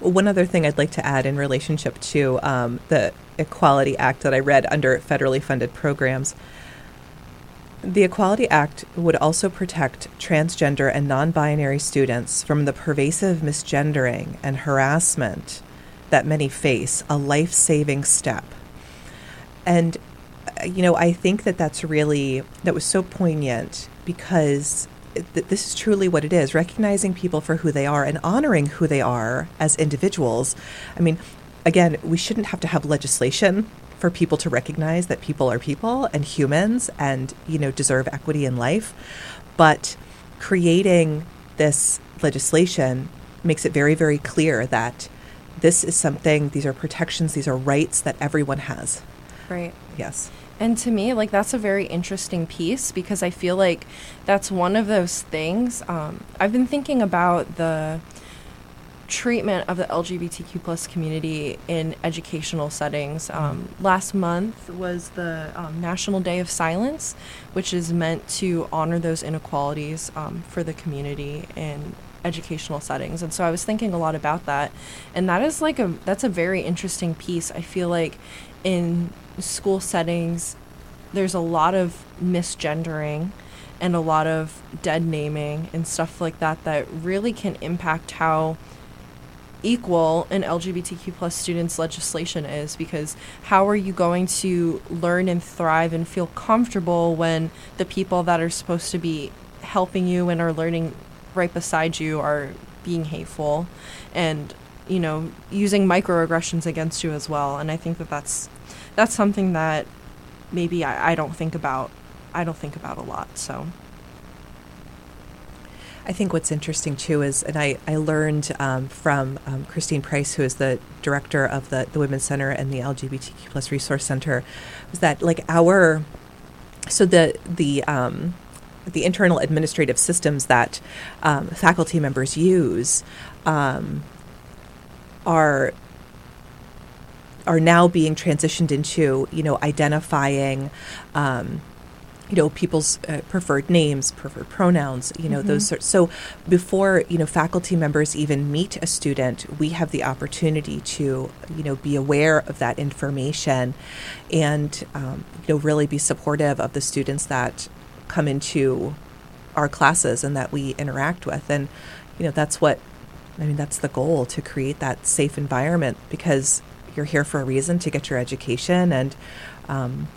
One other thing I'd like to add in relationship to um, the Equality Act that I read under federally funded programs. The Equality Act would also protect transgender and non binary students from the pervasive misgendering and harassment that many face, a life saving step. And, uh, you know, I think that that's really, that was so poignant because this is truly what it is recognizing people for who they are and honoring who they are as individuals. I mean, again, we shouldn't have to have legislation for people to recognize that people are people and humans and, you know, deserve equity in life. But creating this legislation makes it very, very clear that this is something, these are protections, these are rights that everyone has. Right. Yes. And to me, like that's a very interesting piece because I feel like that's one of those things. Um, I've been thinking about the treatment of the LGBTQ plus community in educational settings. Mm-hmm. Um, last month was the um, National Day of Silence, which is meant to honor those inequalities um, for the community in educational settings. And so I was thinking a lot about that, and that is like a that's a very interesting piece. I feel like in school settings, there's a lot of misgendering and a lot of dead naming and stuff like that that really can impact how equal an LGBTQ plus students legislation is because how are you going to learn and thrive and feel comfortable when the people that are supposed to be helping you and are learning right beside you are being hateful and you know using microaggressions against you as well. And i think that that's that's something that maybe I, I don't think about i don't think about a lot so. I think what's interesting too is, and I, I learned um, from um, Christine Price, who is the director of the, the Women's Center and the LGBTQ plus Resource Center, was that like our, so the, the, um, the internal administrative systems that um, faculty members use um, are are now being transitioned into you know identifying um, you know people's uh, preferred names preferred pronouns you know mm-hmm. those sorts so before you know faculty members even meet a student we have the opportunity to you know be aware of that information and um, you know really be supportive of the students that come into our classes and that we interact with. And, you know, that's what, I mean, that's the goal to create that safe environment because you're here for a reason to get your education. And um,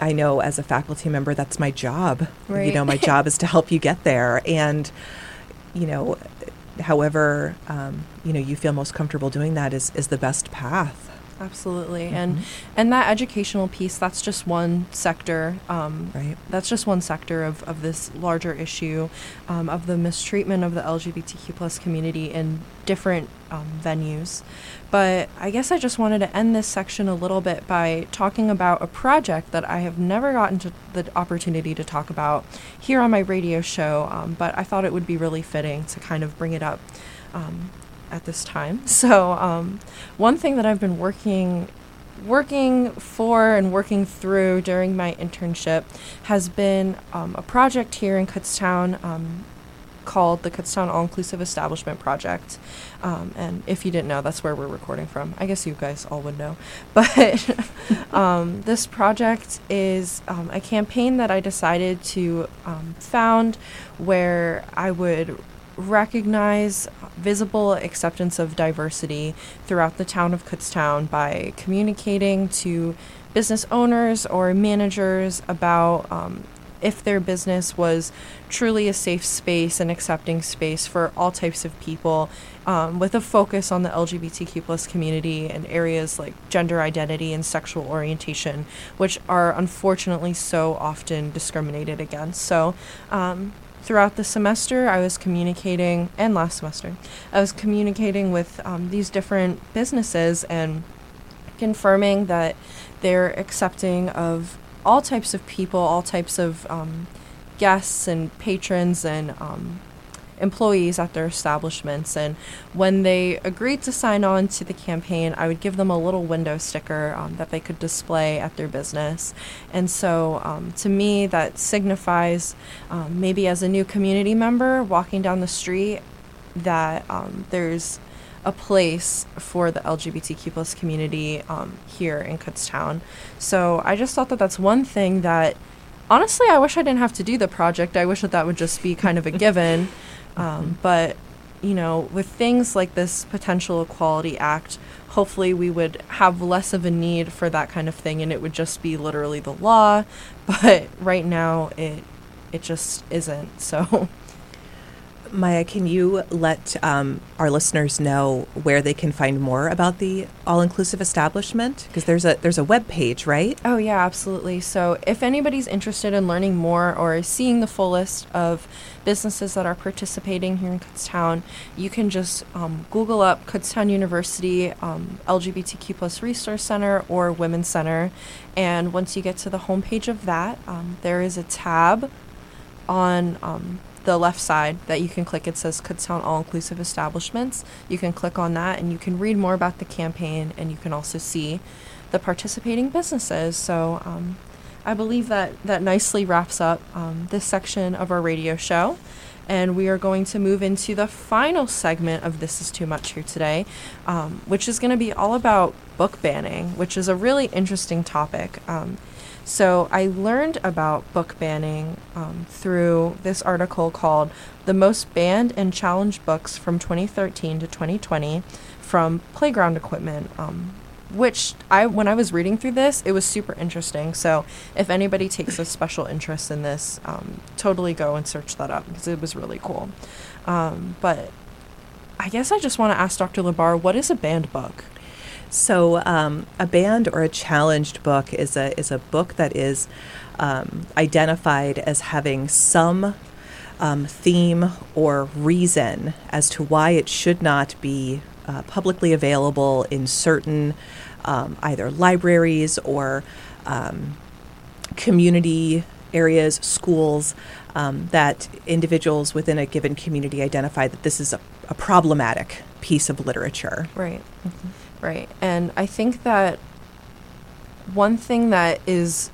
I know as a faculty member, that's my job. Right. You know, my [laughs] job is to help you get there. And, you know, however, um, you know, you feel most comfortable doing that is, is the best path. Absolutely, Mhm. and and that educational piece that's just one sector. Um, Right. That's just one sector of, of this larger issue um, of the mistreatment of the LGBTQ plus community in different um, venues. But I guess I just wanted to end this section a little bit by talking about a project that I have never gotten to the opportunity to talk about here on my radio show. Um, but I thought it would be really fitting to kind of bring it up. At this time. [laughs] So, um, one thing that I've been working working for and working through during my internship has been um, a project here in Kutztown um, called the Kutztown All Inclusive Establishment Project. Um, and if you didn't know, that's where we're recording from. I guess you guys all would know. [laughs] But [laughs] um, this project is um, a campaign that I decided to um, found where I would recognize visible acceptance of diversity throughout the town of Kutztown by communicating to business owners or managers about um, if their business was truly a safe space and accepting space for all types of people um, with a focus on the lgbtq plus community and areas like gender identity and sexual orientation which are unfortunately so often discriminated against. So um, throughout the semester, I was communicating, and last semester, I was communicating with um, these different businesses and confirming that they're accepting of all types of people, all types of um, guests and patrons and um, employees at their establishments. And when they agreed to sign on to the campaign, I would give them a little window sticker um, that they could display at their business. And so um, to me, that signifies um, maybe as a new community member walking down the street that um, there's a place for the LGBTQ plus community um, here in Kutztown. So I just thought that that's one thing that honestly I wish I didn't have to do the project. I wish that that would just be kind of a given. [laughs] Um, but you know, with things like this potential equality act, hopefully we would have less of a need for that kind of thing, and it would just be literally the law. [laughs] But right now, it it just isn't. So. Maya, can you let um, our listeners know where they can find more about the all-inclusive establishment? Because there's a there's a web page, right? Oh yeah, absolutely. So if anybody's interested in learning more or seeing the full list of businesses that are participating here in Kutztown, you can just um, Google up Kutztown University um, LGBTQ plus Resource Center or Women's Center, and once you get to the homepage of that, um, there is a tab on um, the left side that you can click. It says Kutztown All Inclusive Establishments. You can click on that and you can read more about the campaign and you can also see the participating businesses. So um, I believe that that nicely wraps up um, this section of our radio show. And we are going to move into the final segment of This Is Too Much here today, um, which is going to be all about book banning, which is a really interesting topic. Um, so I learned about book banning um, through this article called The Most Banned and Challenged Books from 2013 to 2020 from Playground Equipment. Which I, when I was reading through this, it was super interesting. So if anybody takes a special interest in this, um, totally go and search that up because it was really cool. Um, but I guess I just want to ask Dr. Labar, what is a banned book? So, um, a banned or a challenged book is a is a book that is um, identified as having some um, theme or reason as to why it should not be uh, publicly available in certain um, either libraries or um, community areas, schools. Um, that individuals within a given community identify that this is a, a problematic piece of literature. Right. Right. And I think that one thing that is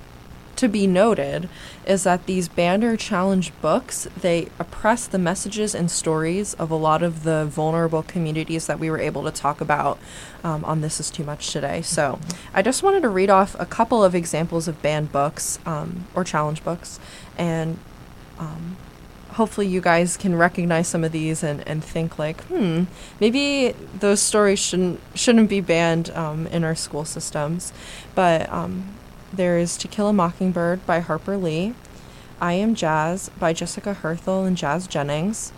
to be noted is that these banned or challenged books they oppress the messages and stories of a lot of the vulnerable communities that we were able to talk about um, on this is too much today so i just wanted to read off a couple of examples of banned books um, or challenge books and um, hopefully you guys can recognize some of these and, and think like, hmm, maybe those stories shouldn't shouldn't be banned um, in our school systems. But um, there is To Kill a Mockingbird by Harper Lee, I Am Jazz by Jessica Herthel and Jazz Jennings,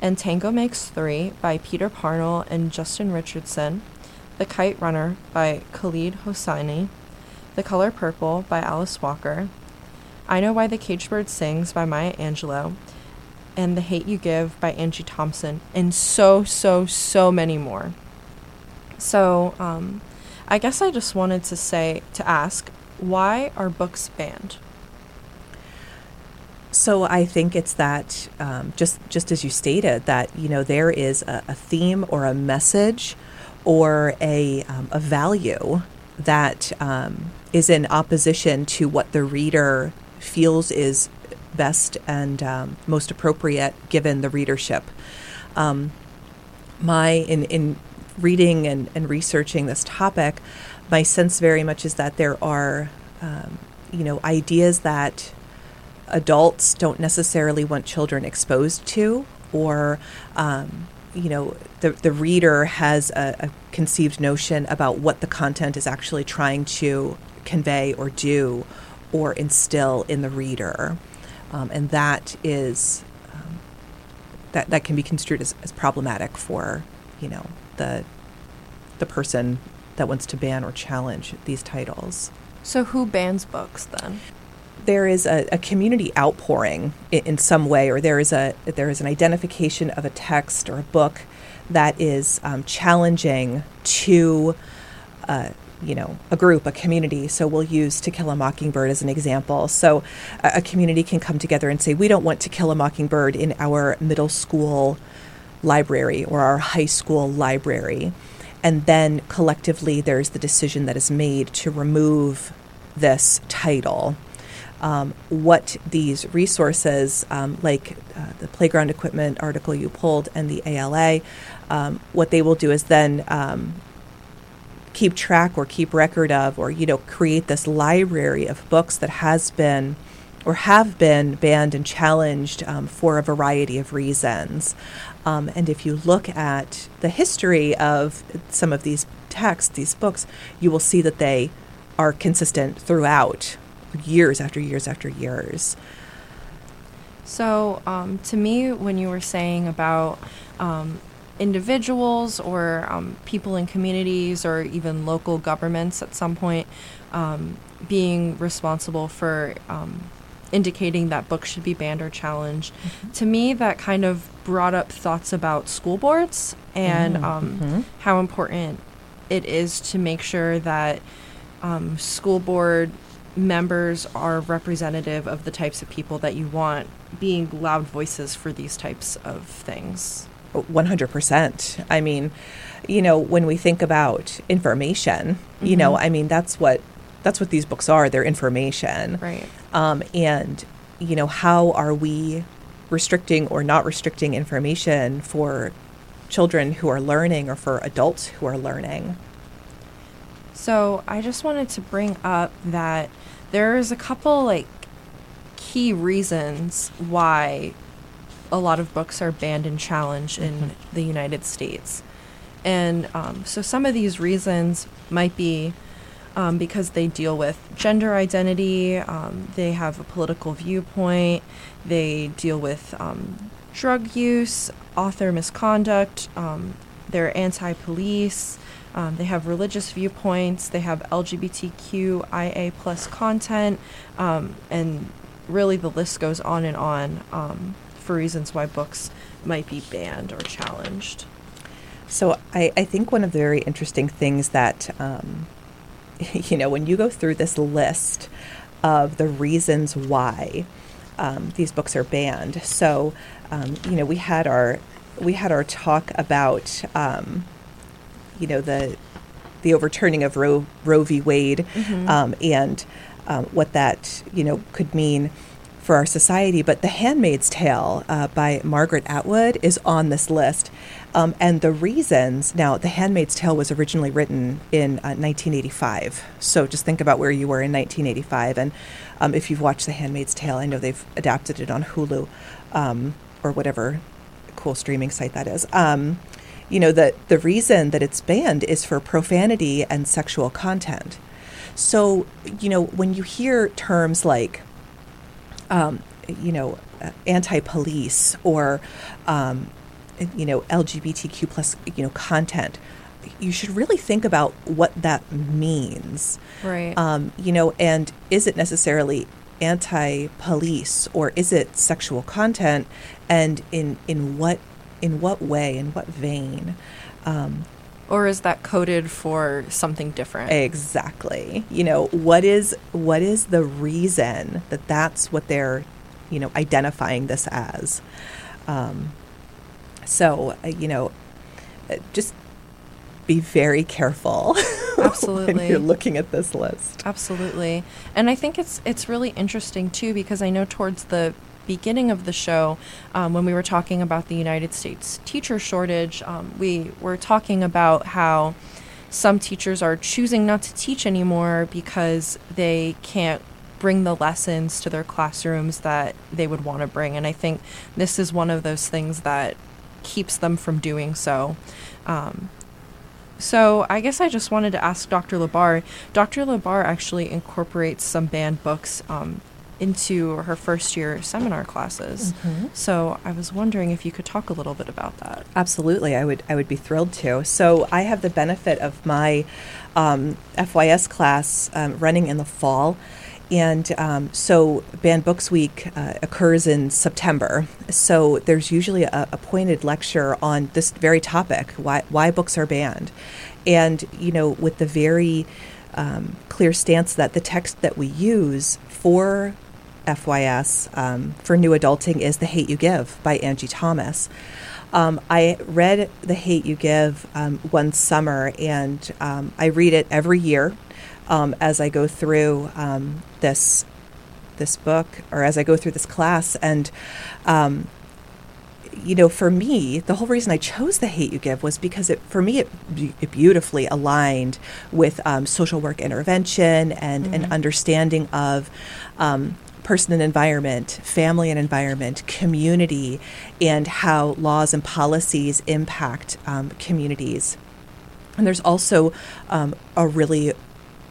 and Tango Makes Three by Peter Parnell and Justin Richardson, The Kite Runner by Khaled Hosseini, The Color Purple by Alice Walker, I Know Why the Caged Bird Sings by Maya Angelou, and The Hate You Give by Angie Thompson, and so, so, so many more. So, um, I guess I just wanted to say, to ask, why are books banned? So I think it's that um, just just as you stated that you know there is a, a theme or a message or a um, a value that um, is in opposition to what the reader feels is best and um, most appropriate given the readership. Um, my in in reading and, and researching this topic, my sense very much is that there are um, you know ideas that adults don't necessarily want children exposed to, or um, you know, the the reader has a, a, conceived notion about what the content is actually trying to convey or do, or instill in the reader, um, and that is um, that that can be construed as, as problematic for you know the the person that wants to ban or challenge these titles. So, who bans books then? there is a, a community outpouring in, in, some way, or there is a there is an identification of a text or a book that is um, challenging to, uh, you know, a group, a community. So we'll use To Kill a Mockingbird as an example. So a, a community can come together and say, we don't want To Kill a Mockingbird in our middle school library or our high school library. And then collectively, there's the decision that is made to remove this title. Um, what these resources, um, like uh, the playground equipment article you pulled and the ALA, um, what they will do is then um, keep track or keep record of, or you know, create this library of books that has been or have been banned and challenged um, for a variety of reasons. Um, and if you look at the history of some of these texts, these books, you will see that they are consistent throughout years after years after years. So, um, to me, when you were saying about um, individuals or um, people in communities or even local governments at some point um, being responsible for um, indicating that books should be banned or challenged, mm-hmm. to me, that kind of brought up thoughts about school boards and mm-hmm. Um, mm-hmm. how important it is to make sure that school board members are representative of the types of people that you want being loud voices for these types of things. 100%. I mean, you know, when we think about information, you know, mm-hmm. I mean, that's what that's what these books are. They're information. Right. Um, and you know, how are we restricting or not restricting information for children who are learning or for adults who are learning? So I just wanted to bring up that there's a couple like key reasons why a lot of books are banned and challenged mm-hmm. in the United States. And um, so some of these reasons might be um, because they deal with gender identity, um, they have a political viewpoint, they deal with um, drug use, author misconduct, um, they're anti police, um, they have religious viewpoints. They have LGBTQIA plus content, um, and really the list goes on and on for reasons why books might be banned or challenged. So I, I think one of the very interesting things that [laughs] you know when you go through this list of the reasons why um, these books are banned. So um, you know we had our we had our talk about you know the the overturning of Roe, Roe v. Wade mm-hmm. um, and um, what that you know could mean for our society. But The Handmaid's Tale uh, by Margaret Atwood is on this list. Um, and the reasons now, The Handmaid's Tale was originally written in uh, 1985. So just think about where you were in 1985. And um, if you've watched The Handmaid's Tale, I know they've adapted it on Hulu um, or whatever cool streaming site that is. Um, you know, the, the reason that it's banned is for profanity and sexual content. So, you know, when you hear terms like, um, you know, uh, anti-police or, um, you know, LGBTQ plus, you know, content, you should really think about what that means. Right. Um, you know, and is it necessarily anti-police or is it sexual content, and in in what in what way, in what vein? Um, or is that coded for something different? Exactly. You know, what is what is the reason that that's what they're, you know, identifying this as? Um, so, uh, you know, uh, just be very careful. [laughs] Absolutely. when you're looking at this list. Absolutely. And I think it's it's really interesting too because I know towards the beginning of the show, um, when we were talking about the United States teacher shortage, um, we were talking about how some teachers are choosing not to teach anymore because they can't bring the lessons to their classrooms that they would want to bring. And I think this is one of those things that keeps them from doing so. Um, so I guess I just wanted to ask Dr. Labar. Dr. Labar actually incorporates some banned books um, into her first year seminar classes. Mm-hmm. So I was wondering if you could talk a little bit about that. Absolutely, I would. I would be thrilled to. So I have the benefit of my um, FYS class um, running in the fall. And um, so, Banned Books Week uh, occurs in September. So, there's usually a, a, pointed lecture on this very topic why, why books are banned. And, you know, with the very um, clear stance that the text that we use for FYS um, for new adulting is The Hate You Give by Angie Thomas. Um, I read The Hate You Give um, one summer, and um, I read it every year um, as I go through um, this this book or as I go through this class. And you know, for me, the whole reason I chose The Hate You Give was because it, for me, it, it beautifully aligned with social work intervention and mm-hmm. an understanding of um, person and environment, family and environment, community, and how laws and policies impact um, communities. And there's also um, a really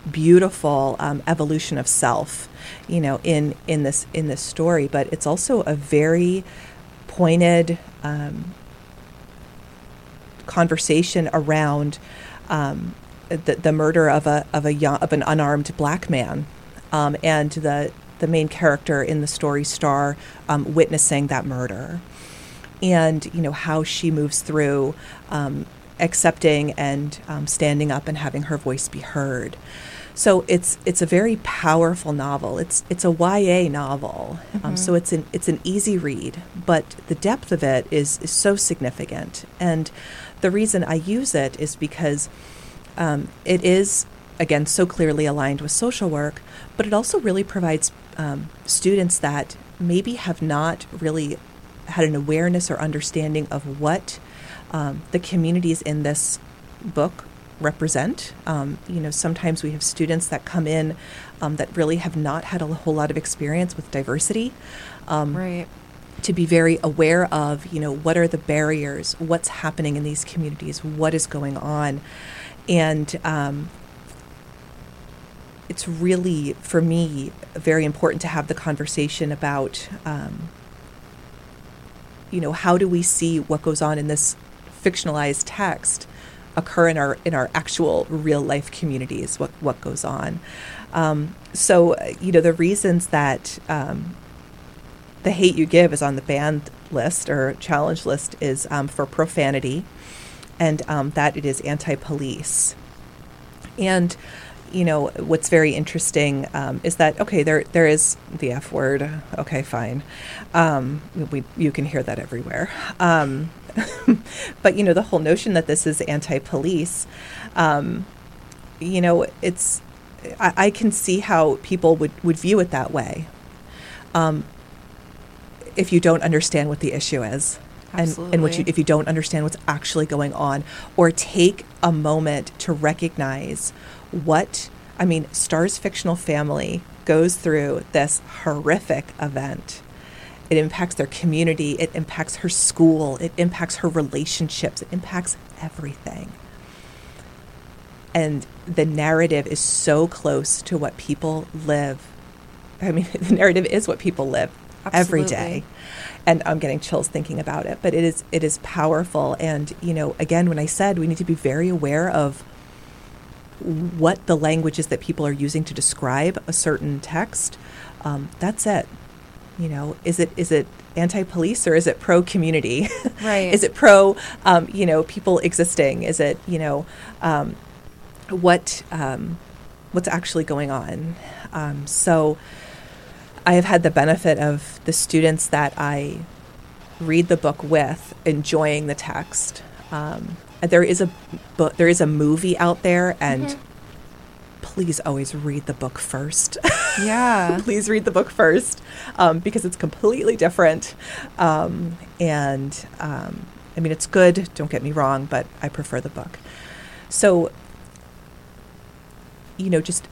beautiful um, evolution of self, you know, in in this in this story. But it's also a very pointed um, conversation around um, the, the murder of a of a young, of an unarmed black man, um, and the the main character in the story Star um, witnessing that murder, and you know how she moves through um, accepting and um, standing up and having her voice be heard. So it's it's a very powerful novel. It's it's a YA novel, um, mm-hmm. so it's an it's an easy read, but the depth of it is is so significant. And the reason I use it is because um, it is again so clearly aligned with social work, but it also really provides um, students that maybe have not really had an awareness or understanding of what um, the communities in this book represent. Um, you know, sometimes we have students that come in um, that really have not had a whole lot of experience with diversity. Um, right. To be very aware of, you know, what are the barriers, what's happening in these communities, what is going on, and um, it's really, for me, very important to have the conversation about, um, you know, how do we see what goes on in this fictionalized text occur in our in our actual real life communities? What what goes on? Um, so, you know, the reasons that um, the hate you give is on the banned list or challenge list is um, for profanity, and um, that it is anti-police, and you know, what's very interesting um, is that okay, there there is the F word. Okay, fine. Um, we you can hear that everywhere. Um, [laughs] but you know, the whole notion that this is anti-police, um, you know, it's I, I, can see how people would would view it that way. Um, if you don't understand what the issue is. And, and what you, if you don't understand what's actually going on, or take a moment to recognize what I mean, Star's fictional family goes through this horrific event. It impacts their community, it impacts her school, it impacts her relationships, it impacts everything. And the narrative is so close to what people live. I mean, [laughs] the narrative is what people live every day. And I'm getting chills thinking about it, but it is it is powerful and you know, again when I said we need to be very aware of what the language is that people are using to describe a certain text, um, that's it. You know, is it is it anti-police or is it pro-community? [laughs] Right. is it pro, um, you know, people existing? Is it you know, um, what um, what's actually going on? Um, so, I have had the benefit of the students that I read the book with enjoying the text. Um, there is a book, there is a movie out there, and Mhm. please always read the book first. Yeah. [laughs] please read the book first um, because it's completely different. Um, and um, I mean, it's good. Don't get me wrong, but I prefer the book. So, you know, just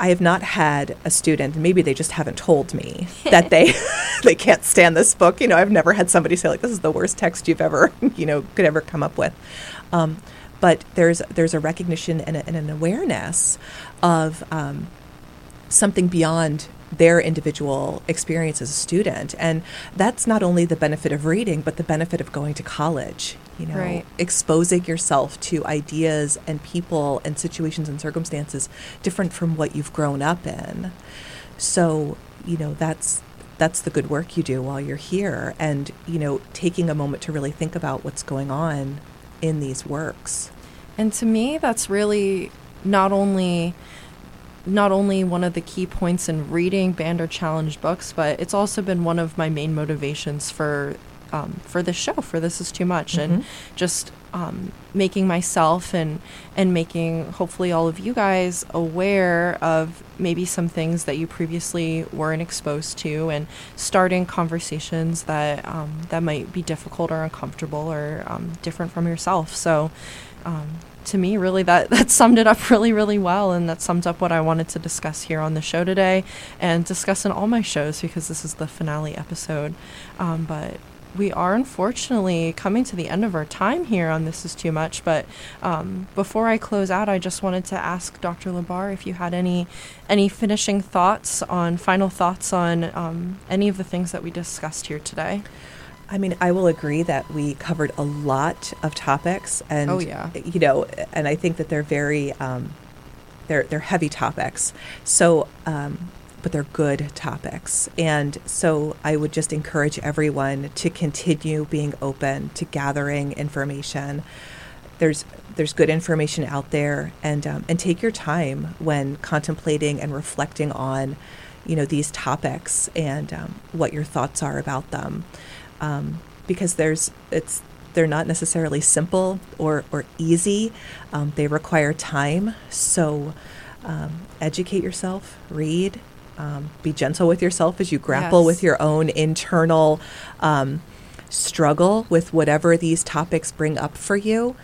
I have not had a student, and maybe they just haven't told me that they [laughs] [laughs] they can't stand this book. You know, I've never had somebody say like, "This is the worst text you've ever, [laughs] you know, could ever come up with." Um, but there's there's a recognition and, a, and an awareness of um, something beyond their individual experience as a student, and that's not only the benefit of reading, but the benefit of going to college. You know, Right. exposing yourself to ideas and people and situations and circumstances different from what you've grown up in. So, you know, that's that's the good work you do while you're here and, you know, taking a moment to really think about what's going on in these works. And to me, that's really not only not only one of the key points in reading banned or challenged books, but it's also been one of my main motivations for um, for this show. For this is too much, and Mhm. just um, making myself and and making hopefully all of you guys aware of maybe some things that you previously weren't exposed to, and starting conversations that um, that might be difficult or uncomfortable or um, different from yourself. So. To me, really, that, [laughs] that summed it up really, really well. And that summed up what I wanted to discuss here on the show today and discuss in all my shows because this is the finale episode. Um, but we are unfortunately coming to the end of our time here on This Is Too Much. But um, before I close out, I just wanted to ask Dr. Labar if you had any any finishing thoughts on final thoughts on um, any of the things that we discussed here today. I mean, I will agree that we covered a lot of topics, and Oh, yeah. you know, and I think that they're very, um, they're they're heavy topics. So, um, but they're good topics, and so I would just encourage everyone to continue being open to gathering information. There's there's good information out there, and um, and take your time when contemplating and reflecting on, you know, these topics and um, what your thoughts are about them um, because there's it's they're not necessarily simple or or easy. Um, they require time. So um, educate yourself, read, um, be gentle with yourself as you grapple Yes. with your own internal um, struggle with whatever these topics bring up for you,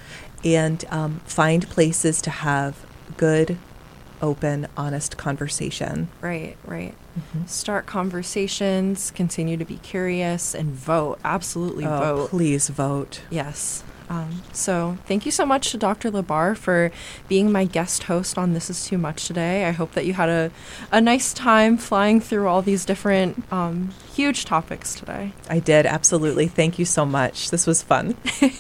and um, find places to have good, open, honest conversation. Right, right. Start conversations, continue to be curious, and vote. Absolutely Oh, vote. please vote. Yes. Um, so thank you so much to Dr. Labar for being my guest host on This Is Too Much today. I hope that you had a, a nice time flying through all these different um, huge topics today. I did, absolutely. Thank you so much. This was fun. [laughs]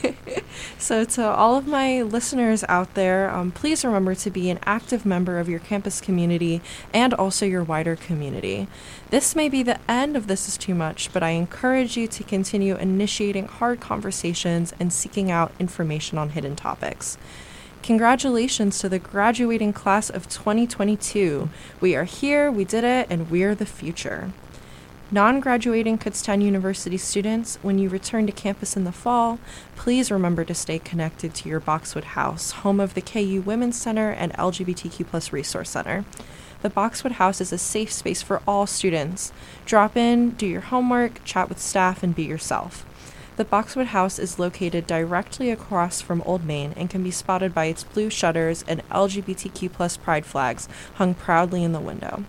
So, to all of my listeners out there, um, please remember to be an active member of your campus community and also your wider community. This may be the end of This Is Too Much, but I encourage you to continue initiating hard conversations and seeking out information on hidden topics. Congratulations to the graduating class of 2022. We are here, we did it, and we're the future. Non graduating Kutztown University students, when you return to campus in the fall, please remember to stay connected to your Boxwood House, home of the KU Women's Center and LGBTQ Resource Center. The Boxwood House is a safe space for all students. Drop in, do your homework, chat with staff, and be yourself. The Boxwood House is located directly across from Old Main and can be spotted by its blue shutters and LGBTQ pride flags hung proudly in the window.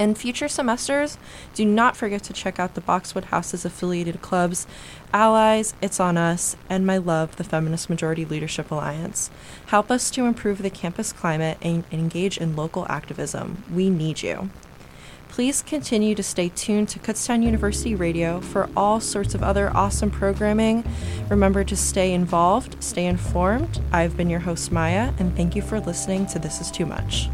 In future semesters, do not forget to check out the Boxwood House's affiliated clubs, Allies, It's On Us, and My Love, the Feminist Majority Leadership Alliance. Help us to improve the campus climate and engage in local activism. We need you. Please continue to stay tuned to Kutztown University Radio for all sorts of other awesome programming. Remember to stay involved, stay informed. I've been your host, Maya, and thank you for listening to This Is Too Much.